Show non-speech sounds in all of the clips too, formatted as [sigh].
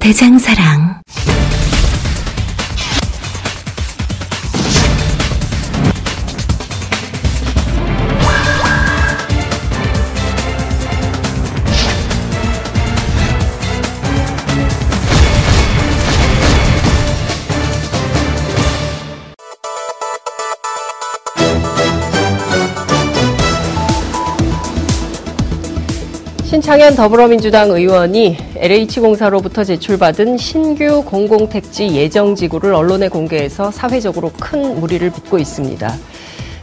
대장사랑. 신창현 더불어민주당 의원이 LH공사로부터 제출받은 신규 공공택지 예정지구를 언론에 공개해서 사회적으로 큰 무리를 빚고 있습니다.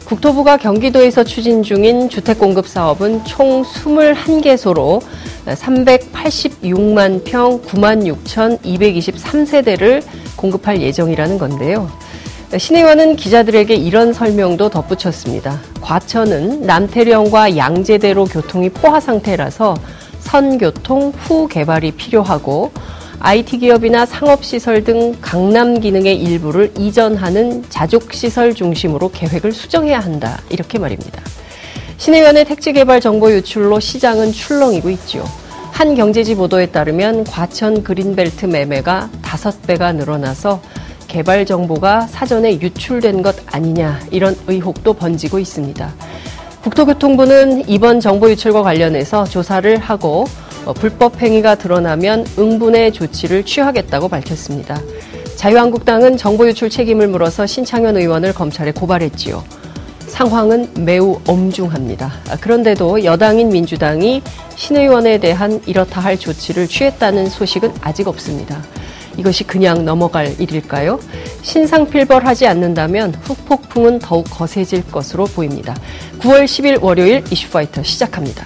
국토부가 경기도에서 추진 중인 주택공급 사업은 총 21개소로 386만 평 9만 6,223세대를 공급할 예정이라는 건데요. 신 의원은 기자들에게 이런 설명도 덧붙였습니다. 과천은 남태령과 양재대로 교통이 포화 상태라서 선교통 후 개발이 필요하고 IT 기업이나 상업시설 등 강남 기능의 일부를 이전하는 자족시설 중심으로 계획을 수정해야 한다. 이렇게 말입니다. 신의원의 택지 개발 정보 유출로 시장은 출렁이고 있죠. 한 경제지 보도에 따르면 과천 그린벨트 매매가 다섯 배가 늘어나서 개발 정보가 사전에 유출된 것 아니냐 이런 의혹도 번지고 있습니다. 국토교통부는 이번 정보 유출과 관련해서 조사를 하고 어, 불법 행위가 드러나면 응분의 조치를 취하겠다고 밝혔습니다. 자유한국당은 정보 유출 책임을 물어서 신창현 의원을 검찰에 고발했지요. 상황은 매우 엄중합니다. 그런데도 여당인 민주당이 신 의원에 대한 이렇다 할 조치를 취했다는 소식은 아직 없습니다. 이것이 그냥 넘어갈 일일까요? 신상필벌하지 않는다면 후폭풍은 더욱 거세질 것으로 보입니다. 9월 10일 월요일 이슈파이터 시작합니다.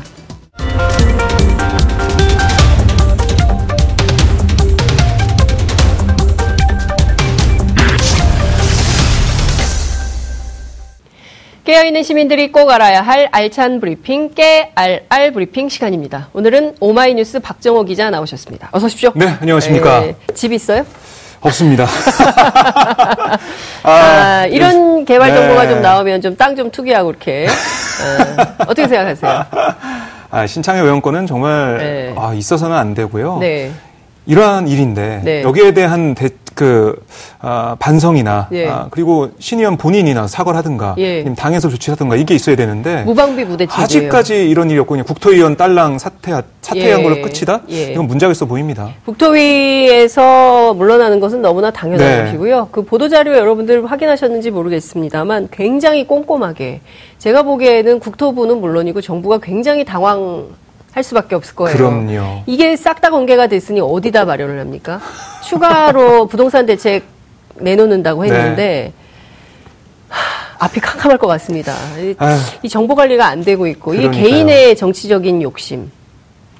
깨어있는 시민들이 꼭 알아야 할 알찬 브리핑 깨알알 브리핑 시간입니다. 오늘은 오마이뉴스 박정호 기자 나오셨습니다. 어서 오십시오. 네, 안녕하십니까. 네, 집 있어요? 없습니다. [laughs] 아, 아, 이런 개발 정보가 네. 좀 나오면 좀 땅좀 투기하고 이렇게 어, 떻게 생각하세요? [laughs] 아, 신창의 의원권은 정말 네. 아, 있어서는 안 되고요. 네. 이러한 일인데 네. 여기에 대한 대, 그 아, 반성이나 예. 아, 그리고 신의원 본인이나 사과를 하든가 예. 당에서 조치하든가 이게 있어야 되는데 무방비 부대체 아직까지 이런 일이 없고 그냥 국토위원 딸랑 사퇴 사퇴한 예. 걸로 끝이다. 예. 이건 문제가 있어 보입니다. 국토위에서 물러나는 것은 너무나 당연한 네. 것이고요. 그 보도 자료 여러분들 확인하셨는지 모르겠습니다만 굉장히 꼼꼼하게 제가 보기에는 국토부는 물론이고 정부가 굉장히 당황 할 수밖에 없을 거예요. 그럼요. 이게 싹 다 공개가 됐으니 어디다 마련을 합니까? 추가로 [laughs] 부동산 대책 내놓는다고 했는데 네. 하, 앞이 캄캄할 것 같습니다. 아유, 이 정보 관리가 안 되고 있고 이 개인의 정치적인 욕심.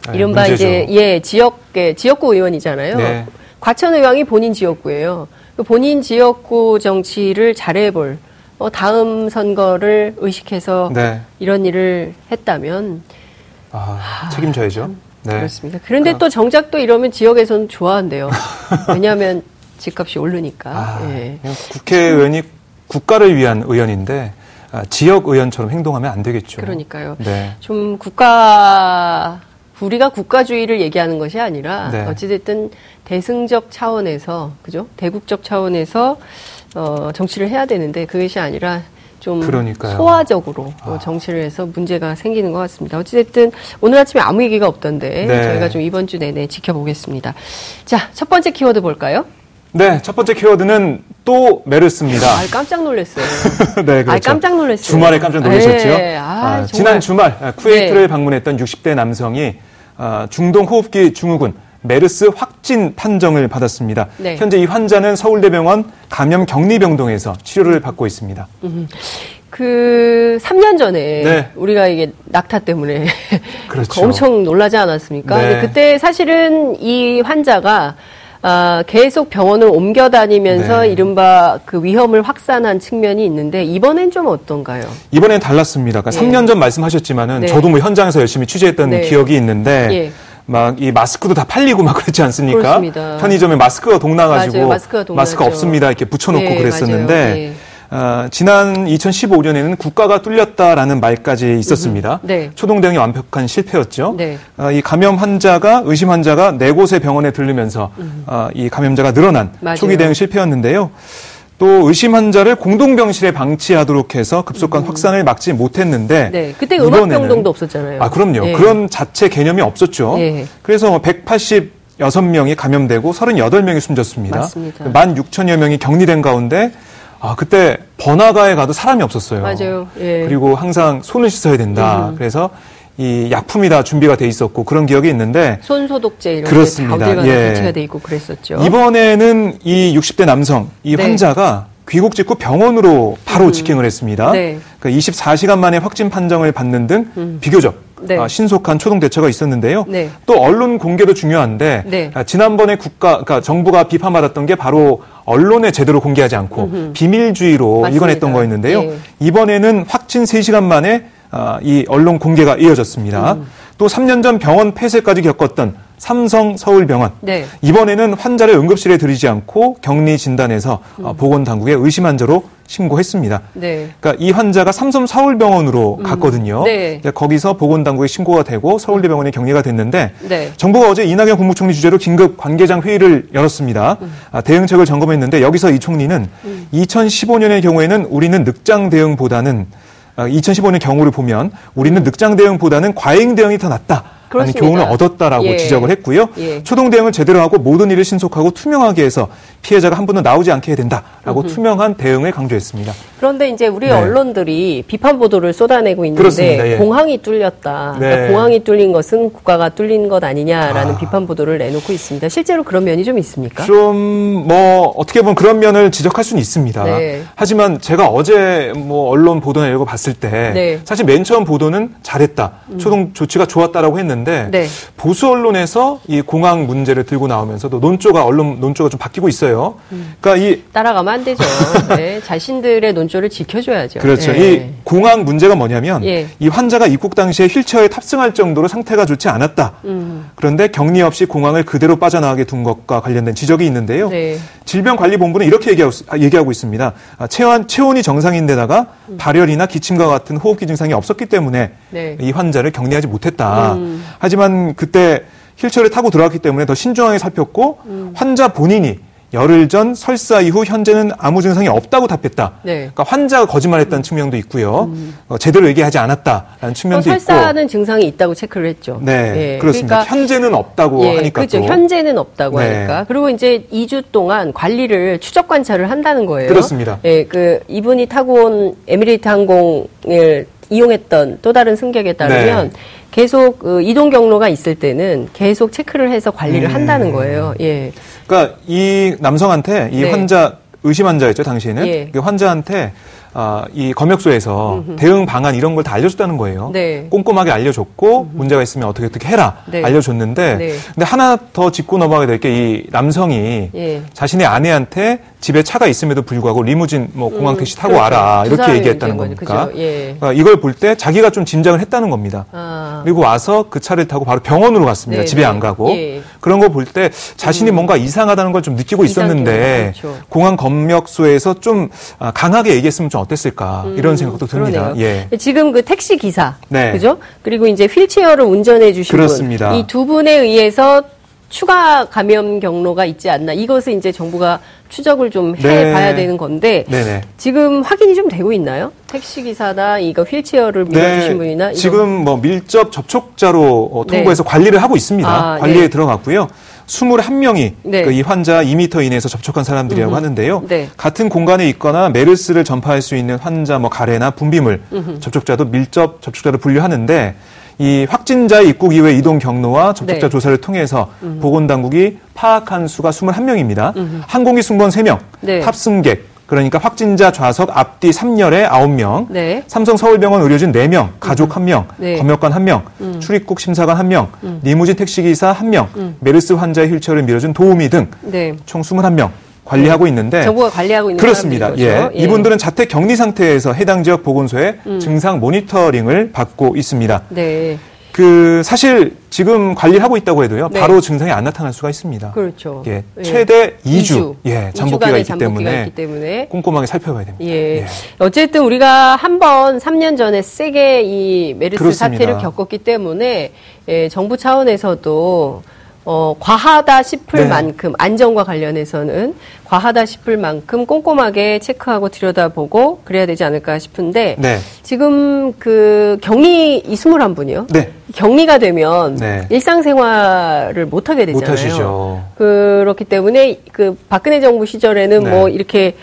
아유, 이른바 문제죠. 이제 예 지역 예, 지역구 의원이잖아요. 네. 과천 의왕이 본인 지역구예요. 그 본인 지역구 정치를 잘해볼 어, 다음 선거를 의식해서 네. 이런 일을 했다면 아, 책임져야죠. 네. 그렇습니다. 그런데 또 정작 또 이러면 지역에서는 좋아한대요. [laughs] 왜냐하면 집값이 오르니까. 아, 예. 국회의원이 국가를 위한 의원인데 아, 지역 의원처럼 행동하면 안 되겠죠. 그러니까요. 네. 좀 국가 우리가 국가주의를 얘기하는 것이 아니라 네. 어찌됐든 대승적 차원에서 그죠? 대국적 차원에서 어, 정치를 해야 되는데 그것이 아니라 좀 그러니까요. 소화적으로 아. 정치를 해서 문제가 생기는 것 같습니다. 어찌됐든 오늘 아침에 아무 얘기가 없던데 네. 저희가 좀 이번 주 내내 지켜보겠습니다. 자, 첫 번째 키워드 볼까요? 네, 첫 번째 키워드는 또 메르스입니다. 아, 깜짝 놀랐어요. [laughs] 네, 그렇죠. 아, 깜짝 놀랐어요. 주말에 깜짝 놀라셨죠? 네. 아, 아, 지난 주말 쿠웨이트를 네. 방문했던 60대 남성이 아, 중동 호흡기 증후군 메르스 확진 판정을 받았습니다. 네. 현재 이 환자는 서울대병원 감염 격리병동에서 치료를 받고 있습니다. 음, 그 3년 전에 네. 우리가 이게 낙타 때문에 [laughs] 그렇죠. [laughs] 엄청 놀라지 않았습니까? 네. 그때 사실은 이 환자가 아, 계속 병원을 옮겨 다니면서 네. 이른바 그 위험을 확산한 측면이 있는데 이번엔 좀 어떤가요? 이번엔 달랐습니다. 그러니까 네. 3년 전 말씀하셨지만은 네. 저도 뭐 현장에서 열심히 취재했던 네. 기억이 있는데 예. 막 이 마스크도 다 팔리고 막 그렇지 않습니까? 그렇습니다. 편의점에 마스크가 동나가지고 마스크가 마스크 없습니다 이렇게 붙여놓고 네, 그랬었는데 어, 지난 2015년에는 국가가 뚫렸다라는 말까지 있었습니다. 네. 초동 대응이 완벽한 실패였죠. 네. 어, 이 감염 환자가 의심 환자가 네 곳의 병원에 들르면서 음. 어, 이 감염자가 늘어난 맞아요. 초기 대응 실패였는데요. 또 의심 환자를 공동병실에 방치하도록 해서 급속한 음. 확산을 막지 못했는데 네. 그때 음압병동도 없었잖아요. 아 그럼요. 네. 그런 자체 개념이 없었죠. 네. 그래서 186명이 감염되고 38명이 숨졌습니다. 맞습니다. 16,000여 명이 격리된 가운데 아, 그때 번화가에 가도 사람이 없었어요. 맞아요. 예. 그리고 항상 손을 씻어야 된다. 음. 그래서 이 약품이 다 준비가 돼 있었고 그런 기억이 있는데 손 소독제 이런 그렇습니다. 예. 배치가 돼 있고 그랬었죠. 이번에는 이 60대 남성 이 네. 환자가 귀국 직후 병원으로 바로 음. 직행을 했습니다. 네. 그러니까 24시간 만에 확진 판정을 받는 등 음. 비교적 네. 아, 신속한 초동 대처가 있었는데요. 네. 또 언론 공개도 중요한데 네. 아, 지난번에 국가, 그러니까 정부가 비판받았던 게 바로 언론에 제대로 공개하지 않고 음흠. 비밀주의로 맞습니다. 일관했던 거였는데요. 예. 이번에는 확진 3시간 만에 아, 이 언론 공개가 이어졌습니다. 음. 또 3년 전 병원 폐쇄까지 겪었던 삼성 서울병원. 네. 이번에는 환자를 응급실에 들이지 않고 격리 진단해서 음. 어, 보건당국에 의심 환자로 신고했습니다. 네. 그러니까 이 환자가 삼성 서울병원으로 음. 갔거든요. 네. 거기서 보건당국에 신고가 되고 서울대병원에 격리가 됐는데 네. 정부가 어제 이낙연 국무총리 주재로 긴급 관계장 회의를 열었습니다. 음. 아, 대응책을 점검했는데 여기서 이 총리는 2015년의 음. 경우에는 우리는 늑장 대응보다는 2015년 아, 경우를 보면 우리는 늑장 대응보다는 과잉 대응이 더 낫다. 라는 교훈을 얻었다라고 예. 지적을 했고요. 예. 초동 대응을 제대로 하고 모든 일을 신속하고 투명하게 해서 피해자가 한 번도 나오지 않게 해야 된다라고 음흠. 투명한 대응을 강조했습니다. 그런데 이제 우리 네. 언론들이 비판 보도를 쏟아내고 있는데 예. 공항이 뚫렸다. 네. 그러니까 공항이 뚫린 것은 국가가 뚫린 것 아니냐라는 아. 비판 보도를 내놓고 있습니다. 실제로 그런 면이 좀 있습니까? 좀 뭐 어떻게 보면 그런 면을 지적할 수는 있습니다. 네. 하지만 제가 어제 뭐 언론 보도나 읽어 봤을 때 네. 사실 맨 처음 보도는 잘했다. 음. 초동 조치가 좋았다라고 했는데 네. 보수 언론에서 이 공항 문제를 들고 나오면서도 논조가 언론 논조가 좀 바뀌고 있어요. 음. 그러니까 이 따라가면 안 되죠. [laughs] 네. 자신들의 논 논조를 지켜줘야죠. 그렇죠. 예. 이 공항 문제가 뭐냐면 예. 이 환자가 입국 당시에 휠체어에 탑승할 정도로 상태가 좋지 않았다. 음. 그런데 격리 없이 공항을 그대로 빠져나가게 둔 것과 관련된 지적이 있는데요. 네. 질병관리본부는 이렇게 얘기하고, 얘기하고 있습니다. 아, 체온, 체온이 정상인데다가 음. 발열이나 기침과 같은 호흡기 증상이 없었기 때문에 네. 이 환자를 격리하지 못했다. 음. 하지만 그때 휠체어를 타고 들어왔기 때문에 더 신중하게 살폈고 음. 환자 본인이 열흘 전 설사 이후 현재는 아무 증상이 없다고 답했다. 네. 그러니까 환자가 거짓말했다는 음. 측면도 있고요. 음. 어, 제대로 얘기하지 않았다라는 측면도 어, 있고. 설사는 증상이 있다고 체크를 했죠. 네, 네. 그렇습니다. 그러니까, 현재는 없다고 예, 하니까 그렇죠. 또. 현재는 없다고 네. 하니까. 그리고 이제 2주 동안 관리를 추적 관찰을 한다는 거예요. 그렇습니다. 예, 그 이분이 타고 온 에미레이트 항공을 이용했던 또 다른 승객에 따르면. 네. 계속 그 이동 경로가 있을 때는 계속 체크를 해서 관리를 음. 한다는 거예요. 예. 그러니까 이 남성한테 이 네. 환자 의심 환자였죠 당시에는 예. 그 환자한테 아, 이 검역소에서 음흠. 대응 방안 이런 걸 다 알려줬다는 거예요. 네. 꼼꼼하게 알려줬고 음흠. 문제가 있으면 어떻게 어떻게 해라 네. 알려줬는데 네. 근데 하나 더 짚고 넘어가야 될 게 이 남성이 예. 자신의 아내한테 집에 차가 있음에도 불구하고 리무진 뭐 공항 택시 타고 그렇죠. 와라 이렇게 얘기했다는 거니까 예. 그러니까 이걸 볼 때 자기가 좀 짐작을 했다는 겁니다. 아. 그리고 와서 그 차를 타고 바로 병원으로 갔습니다. 네, 집에 네. 안 가고 예. 그런 거 볼 때 자신이 음. 뭔가 이상하다는 걸 좀 느끼고 있었는데 그렇죠. 공항 검역소에서 좀 아, 강하게 얘기했으면 좀 어땠을까 음. 이런 생각도 듭니다. 예. 지금 그 택시 기사 네. 그죠? 그리고 이제 휠체어를 운전해 주신 분 이 두 분에 의해서 추가 감염 경로가 있지 않나 이것을 이제 정부가 추적을 좀 해봐야 네. 되는 건데 네네. 지금 확인이 좀 되고 있나요? 택시 기사나 이거 휠체어를 밀어주신 네. 분이나 지금 뭐 밀접 접촉자로 어, 통보해서 네. 관리를 하고 있습니다. 아, 관리에 네. 들어갔고요. 21명이 네. 그 이 환자 2m 이내에서 접촉한 사람들이라고 음흠. 하는데요. 네. 같은 공간에 있거나 메르스를 전파할 수 있는 환자 뭐 가래나 분비물 음흠. 접촉자도 밀접 접촉자로 분류하는데 이 확진자 입국 이후의 이동 경로와 접촉자 네. 조사를 통해서 음. 보건당국이 파악한 수가 21명입니다. 음. 항공기 승무원 3명, 네. 탑승객, 그러니까 확진자 좌석 앞뒤 3열에 9명, 네. 삼성 서울병원 의료진 4명, 가족 음. 1명, 네. 검역관 1명, 음. 출입국 심사관 1명, 음. 리무진 택시기사 1명, 음. 메르스 환자의 휠체어를 밀어준 도우미 등총 네. 21명 관리하고 있는데 정부가 관리하고 있는 그렇습니다. 예. 예. 이분들은 자택 격리 상태에서 해당 지역 보건소에 음. 증상 모니터링을 받고 있습니다. 네. 그 사실 지금 관리를 하고 있다고 해도요. 네. 바로 증상이 안 나타날 수가 있습니다. 그렇죠. 예. 예. 최대 2주, 2주. 예, 잠복기가 있기 때문에, 있기 때문에 꼼꼼하게 살펴봐야 됩니다. 예. 예. 어쨌든 우리가 한 번 3년 전에 세게 이 메르스 그렇습니다. 사태를 겪었기 때문에 예, 정부 차원에서도 어, 과하다 싶을 네. 만큼 안전과 관련해서는 과하다 싶을 만큼 꼼꼼하게 체크하고 들여다보고 그래야 되지 않을까 싶은데 네. 지금 그 격리 21분이요. 네. 격리가 되면 네. 일상생활을 못 하게 되잖아요. 못 하시죠. 그렇기 때문에 그 박근혜 정부 시절에는 네. 뭐 이렇게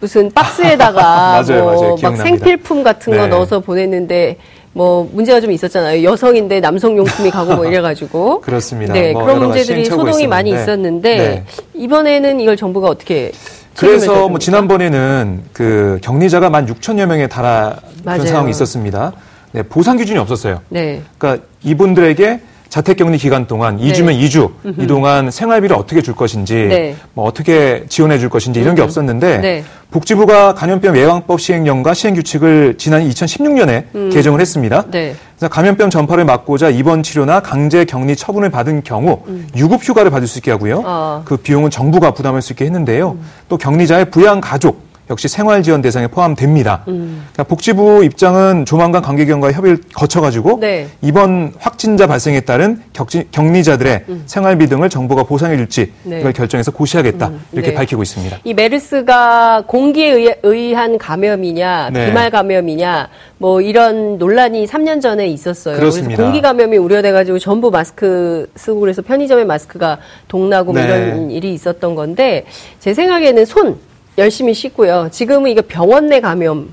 무슨 박스에다가 [laughs] 맞아요, 뭐막 생필품 같은 거 네. 넣어서 보냈는데 뭐 문제가 좀 있었잖아요. 여성인데 남성 용품이 가고 뭐 이래가지고 [laughs] 그렇습니다. 네 뭐 그런 문제들이 소동이 있었는데. 많이 있었는데 네. 이번에는 이걸 정부가 어떻게 그래서 뭐 지난번에는 그 격리자가 만 6천여 명에 달하는 상황이 있었습니다. 네, 보상 기준이 없었어요. 네. 그러니까 이분들에게 자택격리 기간 동안 2주면 네. 2주 이동안 생활비를 어떻게 줄 것인지 네. 뭐 어떻게 지원해 줄 것인지 이런 게 없었는데 네. 복지부가 감염병 예방법 시행령과 시행규칙을 지난 2016년에 음. 개정을 했습니다. 네. 그래서 감염병 전파를 막고자 입원 치료나 강제 격리 처분을 받은 경우 음. 유급 휴가를 받을 수 있게 하고요. 어. 그 비용은 정부가 부담할 수 있게 했는데요. 음. 또 격리자의 부양 가족 역시 생활 지원 대상에 포함됩니다. 음. 그러니까 복지부 입장은 조만간 관계기관과 협의를 거쳐가지고 네. 이번 확진자 발생에 따른 격지, 격리자들의 음. 생활비 등을 정부가 보상해줄지 네. 이걸 결정해서 고시하겠다 음. 이렇게 네. 밝히고 있습니다. 이 메르스가 공기에 의한 감염이냐 네. 비말 감염이냐 뭐 이런 논란이 3년 전에 있었어요. 그렇습니다. 공기 감염이 우려돼가지고 전부 마스크 쓰고 그래서 편의점에 마스크가 동나고 뭐 네. 이런 일이 있었던 건데 제 생각에는 손 열심히 씻고요. 지금은 이거 병원 내 감염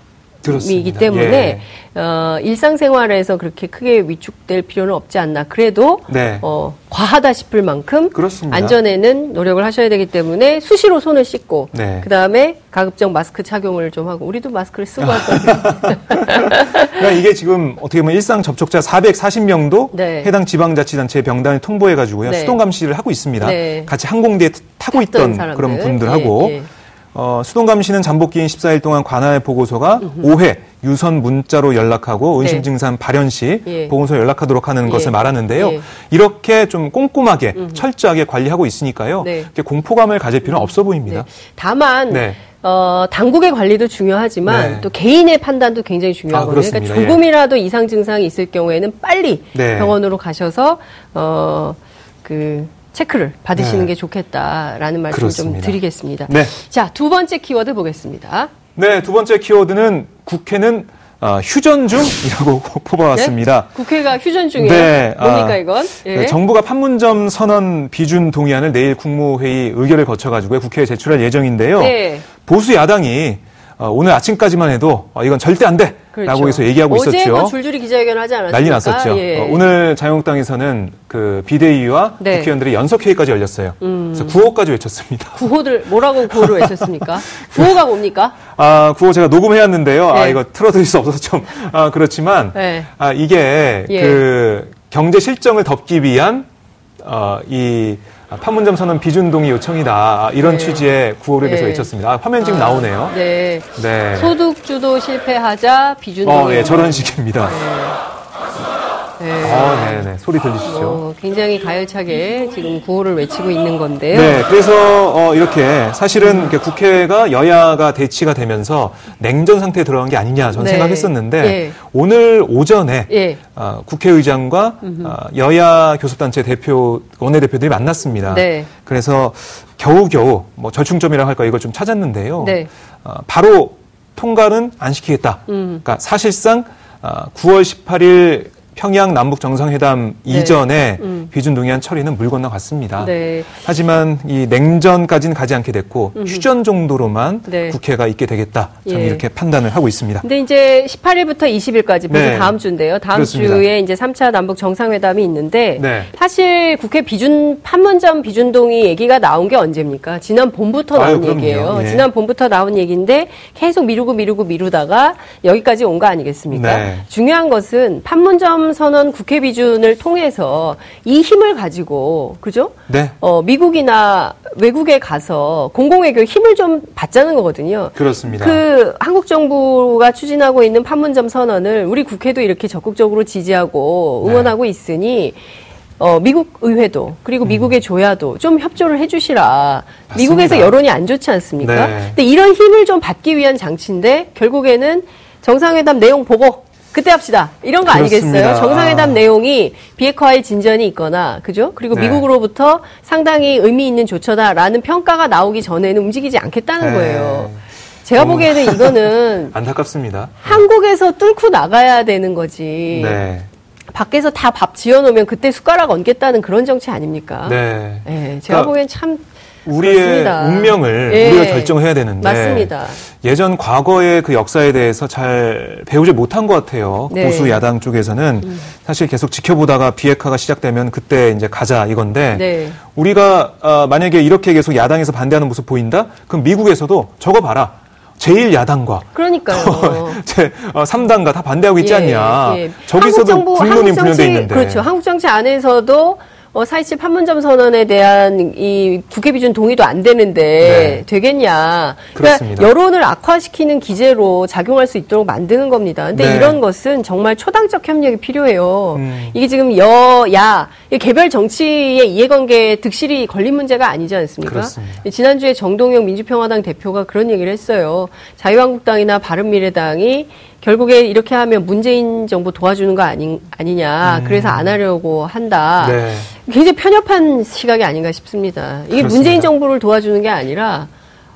이기 때문에 예. 어, 일상생활에서 그렇게 크게 위축될 필요는 없지 않나. 그래도 네. 어, 과하다 싶을 만큼 그렇습니다. 안전에는 노력을 하셔야 되기 때문에 수시로 손을 씻고 네. 그 다음에 가급적 마스크 착용을 좀 하고 우리도 마스크를 쓰고 [laughs] 하거든요. 그러니까 이게 지금 어떻게 보면 일상 접촉자 440명도 네. 해당 지방자치단체 병단에 통보해 가지고요 네. 수동 감시를 하고 있습니다. 네. 같이 항공기에 타고 있던 사람들. 그런 분들하고. 예, 예. 어, 수동감시는 잠복기인 14일 동안 관할 보고서가 음흠. 5회 유선 문자로 연락하고 의심 네. 증상 발현 시 예. 보건소에 연락하도록 하는 예. 것을 말하는데요. 예. 이렇게 좀 꼼꼼하게 음. 철저하게 관리하고 있으니까요. 네. 공포감을 가질 필요는 음. 없어 보입니다. 네. 다만 네. 어, 당국의 관리도 중요하지만 네. 또 개인의 판단도 굉장히 중요하거든요. 아, 그러니까 조금이라도 이상 증상이 있을 경우에는 빨리 네. 병원으로 가셔서 어, 그 체크를 받으시는 네. 게 좋겠다라는 말씀 그렇습니다. 좀 드리겠습니다. 네. 자, 두 번째 키워드 보겠습니다. 네, 두 번째 키워드는 국회는 어, 휴전 중이라고 [laughs] 뽑아왔습니다. 네? 국회가 휴전 중이에요? 네. 뭡니까 아, 이건? 예. 네, 정부가 판문점 선언 비준 동의안을 내일 국무회의 의결을 거쳐가지고 국회에 제출할 예정인데요. 네. 보수 야당이 어, 오늘 아침까지만 해도 어, 이건 절대 안 돼. 그렇죠. 라고 해서 얘기하고 어제 있었죠. 어제 뭐 줄줄이 기자회견을 하지 않았습니까? 난리 났었죠. 예. 어, 오늘 자유한국당에서는 그 비대위와 네. 국회의원들이 연석 회의까지 열렸어요. 음. 그래서 구호까지 외쳤습니다. [laughs] 구호들 뭐라고 구호를 외쳤습니까? [laughs] 구호가 뭡니까? 아 구호 제가 녹음해왔는데요. 아, 네. 아 이거 틀어드릴 수 없어서 좀 아, 그렇지만 네. 아 이게 예. 그 경제 실정을 덮기 위한 어, 이 아, 판문점 선언 비준 동의 요청이다 이런 네. 취지의 구호를 네. 외쳤습니다. 아, 화면 지금 아, 나오네요. 네. 네. 소득 주도 실패하자 비준 동의. 어, 예, 저런 식입니다. 네. 네. 아, 네네. 네. 소리 들리시죠? 어, 굉장히 가열차게 지금 구호를 외치고 있는 건데요. 네. 그래서, 어, 이렇게 사실은 음. 국회가 여야가 대치가 되면서 냉전 상태에 들어간 게 아니냐 저는 네. 생각했었는데 예. 오늘 오전에 예. 어, 국회의장과 어, 여야 교섭단체 대표, 원내대표들이 만났습니다. 네. 그래서 겨우겨우 뭐 절충점이라고 할까 이걸 좀 찾았는데요. 네. 어, 바로 통과는 안 시키겠다. 음. 그러니까 사실상 9월 어, 18일 평양 남북 정상회담 네. 이전에 음. 비준 동의안 처리는 물 건너갔습니다. 네. 하지만 이 냉전까지는 가지 않게 됐고 음. 휴전 정도로만 네. 국회가 있게 되겠다. 저는 예. 이렇게 판단을 하고 있습니다. 근데 이제 18일부터 20일까지 벌써 네. 다음 주인데요. 다음 그렇습니다. 주에 이제 3차 남북 정상회담이 있는데 네. 사실 국회 비준 판문점 비준 동의 얘기가 나온 게 언제입니까? 지난 봄부터 나온 아유, 얘기예요. 예. 지난 봄부터 나온 얘기인데 계속 미루고 미루고 미루다가 여기까지 온 거 아니겠습니까? 네. 중요한 것은 판문점 선언 국회 비준을 통해서 이 힘을 가지고 그죠? 네. 어, 미국이나 외국에 가서 공공외교 힘을 좀 받자는 거거든요. 그렇습니다. 그 한국 정부가 추진하고 있는 판문점 선언을 우리 국회도 이렇게 적극적으로 지지하고 응원하고 네. 있으니 어, 미국 의회도 그리고 음. 미국의 조야도 좀 협조를 해주시라. 맞습니다. 미국에서 여론이 안 좋지 않습니까? 네. 근데 이런 힘을 좀 받기 위한 장치인데 결국에는 정상회담 내용 보고 그때 합시다. 이런 거 그렇습니다. 아니겠어요? 정상회담 아. 내용이 비핵화의 진전이 있거나, 그죠? 그리고 네. 미국으로부터 상당히 의미 있는 조처다라는 평가가 나오기 전에는 움직이지 않겠다는 네. 거예요. 제가 어. 보기에는 이거는 [laughs] 안타깝습니다. 한국에서 뚫고 나가야 되는 거지. 네. 밖에서 다 밥 지어놓으면 그때 숟가락 얹겠다는 그런 정치 아닙니까? 네. 네 제가 그러니까 보기엔 참 우리의 그렇습니다. 운명을 예. 우리가 결정해야 되는데 맞습니다. 예전 과거의 그 역사에 대해서 잘 배우지 못한 것 같아요. 네. 보수 야당 쪽에서는 음. 사실 계속 지켜보다가 비핵화가 시작되면 그때 이제 가자 이건데 네. 우리가 어, 만약에 이렇게 계속 야당에서 반대하는 모습 보인다? 그럼 미국에서도 저거 봐라. 제일 야당과 그러니까요. [laughs] 제 어, 3당과 다 반대하고 있지 예, 않냐. 예. 저기서도 국론이 분열돼 있는데. 그렇죠. 한국 정치 안에서도 어, 4.27 판문점 선언에 대한 이 국회 비준 동의도 안 되는데 네. 되겠냐. 그러니까 여론을 악화시키는 기재로 작용할 수 있도록 만드는 겁니다. 근데 네. 이런 것은 정말 초당적 협력이 필요해요. 음. 이게 지금 여야 개별 정치의 이해관계 득실이 걸린 문제가 아니지 않습니까? 그렇습니다. 지난주에 정동영 민주평화당 대표가 그런 얘기를 했어요. 자유한국당이나 바른미래당이 결국에 이렇게 하면 문재인 정부 도와주는 거 아니, 아니냐. 음. 그래서 안 하려고 한다. 네. 굉장히 편협한 시각이 아닌가 싶습니다. 이게 그렇습니다. 문재인 정부를 도와주는 게 아니라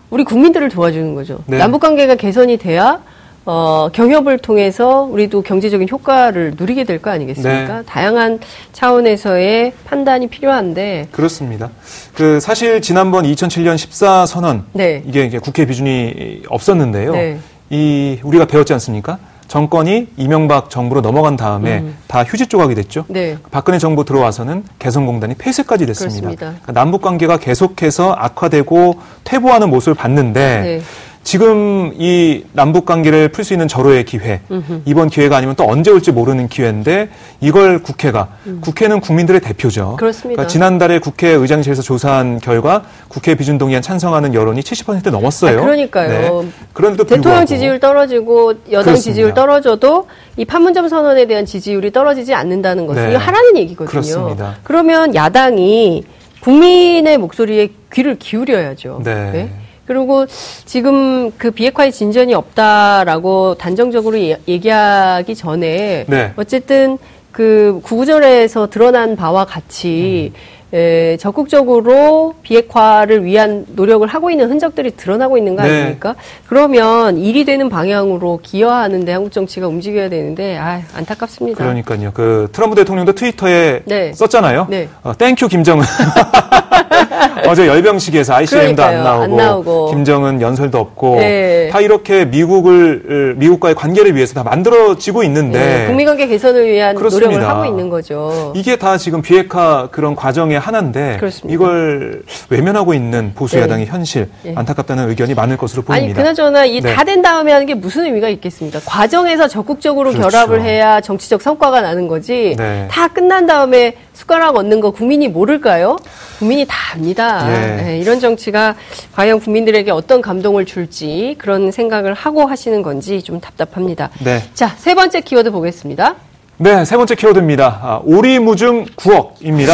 우리 국민들을 도와주는 거죠. 네. 남북 관계가 개선이 돼야 어, 경협을 통해서 우리도 경제적인 효과를 누리게 될 거 아니겠습니까? 네. 다양한 차원에서의 판단이 필요한데. 그렇습니다. 그 사실 지난번 2007년 14 선언 네. 이게 국회 비준이 없었는데요. 네. 이 우리가 배웠지 않습니까? 정권이 이명박 정부로 넘어간 다음에 음. 다 휴지 조각이 됐죠. 네. 박근혜 정부 들어와서는 개성공단이 폐쇄까지 됐습니다. 그러니까 남북 관계가 계속해서 악화되고 퇴보하는 모습을 봤는데 네. 지금 이 남북 관계를 풀 수 있는 절호의 기회, 음흠. 이번 기회가 아니면 또 언제 올지 모르는 기회인데 이걸 국회가 음. 국회는 국민들의 대표죠. 그렇습니다. 그러니까 지난달에 국회 의장실에서 조사한 결과 국회 비준 동의안 찬성하는 여론이 70% 넘었어요. 아, 그러니까요. 네. 그런데도 대통령 지지율 떨어지고 여당 그렇습니다. 지지율 떨어져도 이 판문점 선언에 대한 지지율이 떨어지지 않는다는 것은 네. 이거 하라는 얘기거든요. 그렇습니다. 그러면 야당이 국민의 목소리에 귀를 기울여야죠. 네. 네? 그리고 지금 그 비핵화의 진전이 없다라고 단정적으로 예, 얘기하기 전에 네. 어쨌든 그 구구절에서 드러난 바와 같이 음. 에, 적극적으로 비핵화를 위한 노력을 하고 있는 흔적들이 드러나고 있는 거 네. 아닙니까? 그러면 일이 되는 방향으로 기여하는데 한국 정치가 움직여야 되는데 아, 안타깝습니다. 그러니까요. 그 트럼프 대통령도 트위터에 네. 썼잖아요. 네. 어, thank you 김정은. [laughs] 어제 열병식에서 ICBM도 안 나오고, 안 나오고, 김정은 연설도 없고 네. 다 이렇게 미국을 미국과의 관계를 위해서 다 만들어지고 있는데 네. 국민 관계 개선을 위한 그렇습니다. 노력을 하고 있는 거죠. 이게 다 지금 비핵화 그런 과정의 하나인데 그렇습니다. 이걸 외면하고 있는 보수 야당의 네. 현실 네. 안타깝다는 의견이 많을 것으로 보입니다. 아니 그나저나 이 다된 네. 다음에 하는 게 무슨 의미가 있겠습니다. 과정에서 적극적으로 그렇죠. 결합을 해야 정치적 성과가 나는 거지. 네. 다 끝난 다음에 숟가락 얻는 거 국민이 모를까요? 국민이 다 압니다. 예. 네, 이런 정치가 과연 국민들에게 어떤 감동을 줄지 그런 생각을 하고 하시는 건지 좀 답답합니다. 네. 자, 세 번째 키워드 보겠습니다. 네, 세 번째 키워드입니다. 아, 오리무중 9억입니다.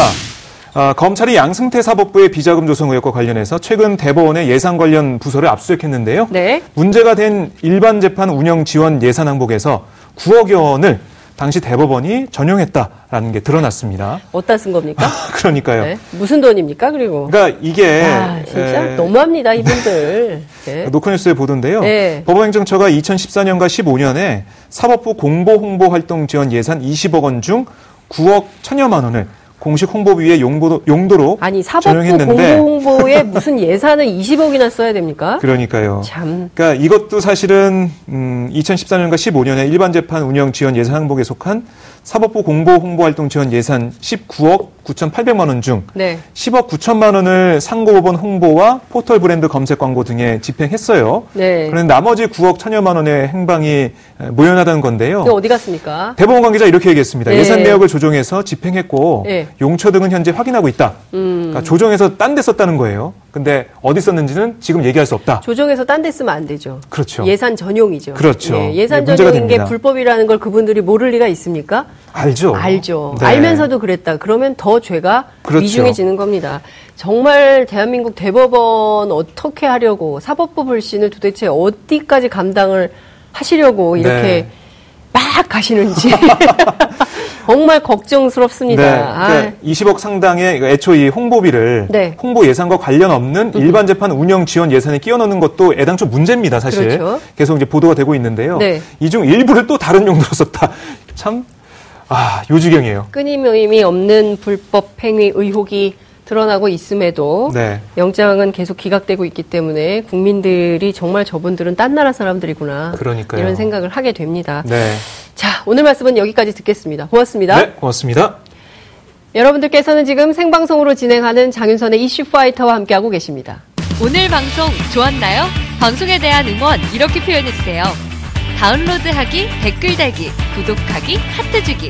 아, 검찰이 양승태 사법부의 비자금 조성 의혹과 관련해서 최근 대법원의 예산 관련 부서를 압수수색했는데요. 네. 문제가 된 일반 재판 운영 지원 예산 항목에서 9억여 원을 당시 대법원이 전용했다라는 게 드러났습니다. 어디다 쓴 겁니까? 그러니까요. 네. 무슨 돈입니까? 그리고 그러니까 이게 아, 진짜 에... 너무합니다 이분들. [laughs] 네. 노컷뉴스의 보도인데요. 네. 법원행정처가 2014년과 15년에 사법부 공보 홍보 활동 지원 예산 20억 원 중 9억 천여만 원을 공식 홍보비의 용도로, 용도로 아니 사법부 공보 홍보에 무슨 예산을 20억이나 써야 됩니까? 그러니까요. 참. 그러니까 이것도 사실은 음, 2014년과 15년에 일반 재판 운영 지원 예산 항목에 속한 사법부 공보 홍보 활동 지원 예산 19억 9,800만 원 중 네. 10억 9천만 원을 상고법원 홍보와 포털 브랜드 검색 광고 등에 집행했어요. 네. 그런데 나머지 9억 천여만 원의 행방이 모연하다는 건데요. 어디 갔습니까? 대법원 관계자 이렇게 얘기했습니다. 네. 예산 내역을 조정해서 집행했고 네. 용처 등은 현재 확인하고 있다. 음. 그러니까 조정해서 딴 데 썼다는 거예요. 근데 어디 썼는지는 지금 얘기할 수 없다. 조정해서 딴 데 쓰면 안 되죠. 그렇죠. 예산 전용이죠. 그렇죠. 예, 예산 네, 전용인 게 불법이라는 걸 그분들이 모를 리가 있습니까? 알죠. 알죠. 네. 알면서도 그랬다. 그러면 더 죄가 그렇죠. 위중해지는 겁니다. 정말 대한민국 대법원 어떻게 하려고 사법부 불신을 도대체 어디까지 감당을 하시려고 이렇게 네. 막 가시는지 [laughs] 정말 걱정스럽습니다. 네, 그러니까 20억 상당의 애초 이 홍보비를 네. 홍보 예산과 관련 없는 일반 재판 운영 지원 예산에 끼워 넣는 것도 애당초 문제입니다, 사실. 그렇죠. 계속 이제 보도가 되고 있는데요. 네. 이중 일부를 또 다른 용도로 썼다. 참 아, 요지경이에요. 끊임이 없는 불법 행위 의혹이 드러나고 있음에도 네. 영장은 계속 기각되고 있기 때문에 국민들이 정말 저분들은 딴 나라 사람들이구나. 그러니까요. 이런 생각을 하게 됩니다. 네. 자, 오늘 말씀은 여기까지 듣겠습니다. 고맙습니다. 네, 고맙습니다. 여러분들께서는 지금 생방송으로 진행하는 장윤선의 이슈 파이터와 함께하고 계십니다. 오늘 방송 좋았나요? 방송에 대한 응원 이렇게 표현해주세요. 다운로드하기, 댓글 달기, 구독하기, 하트 주기.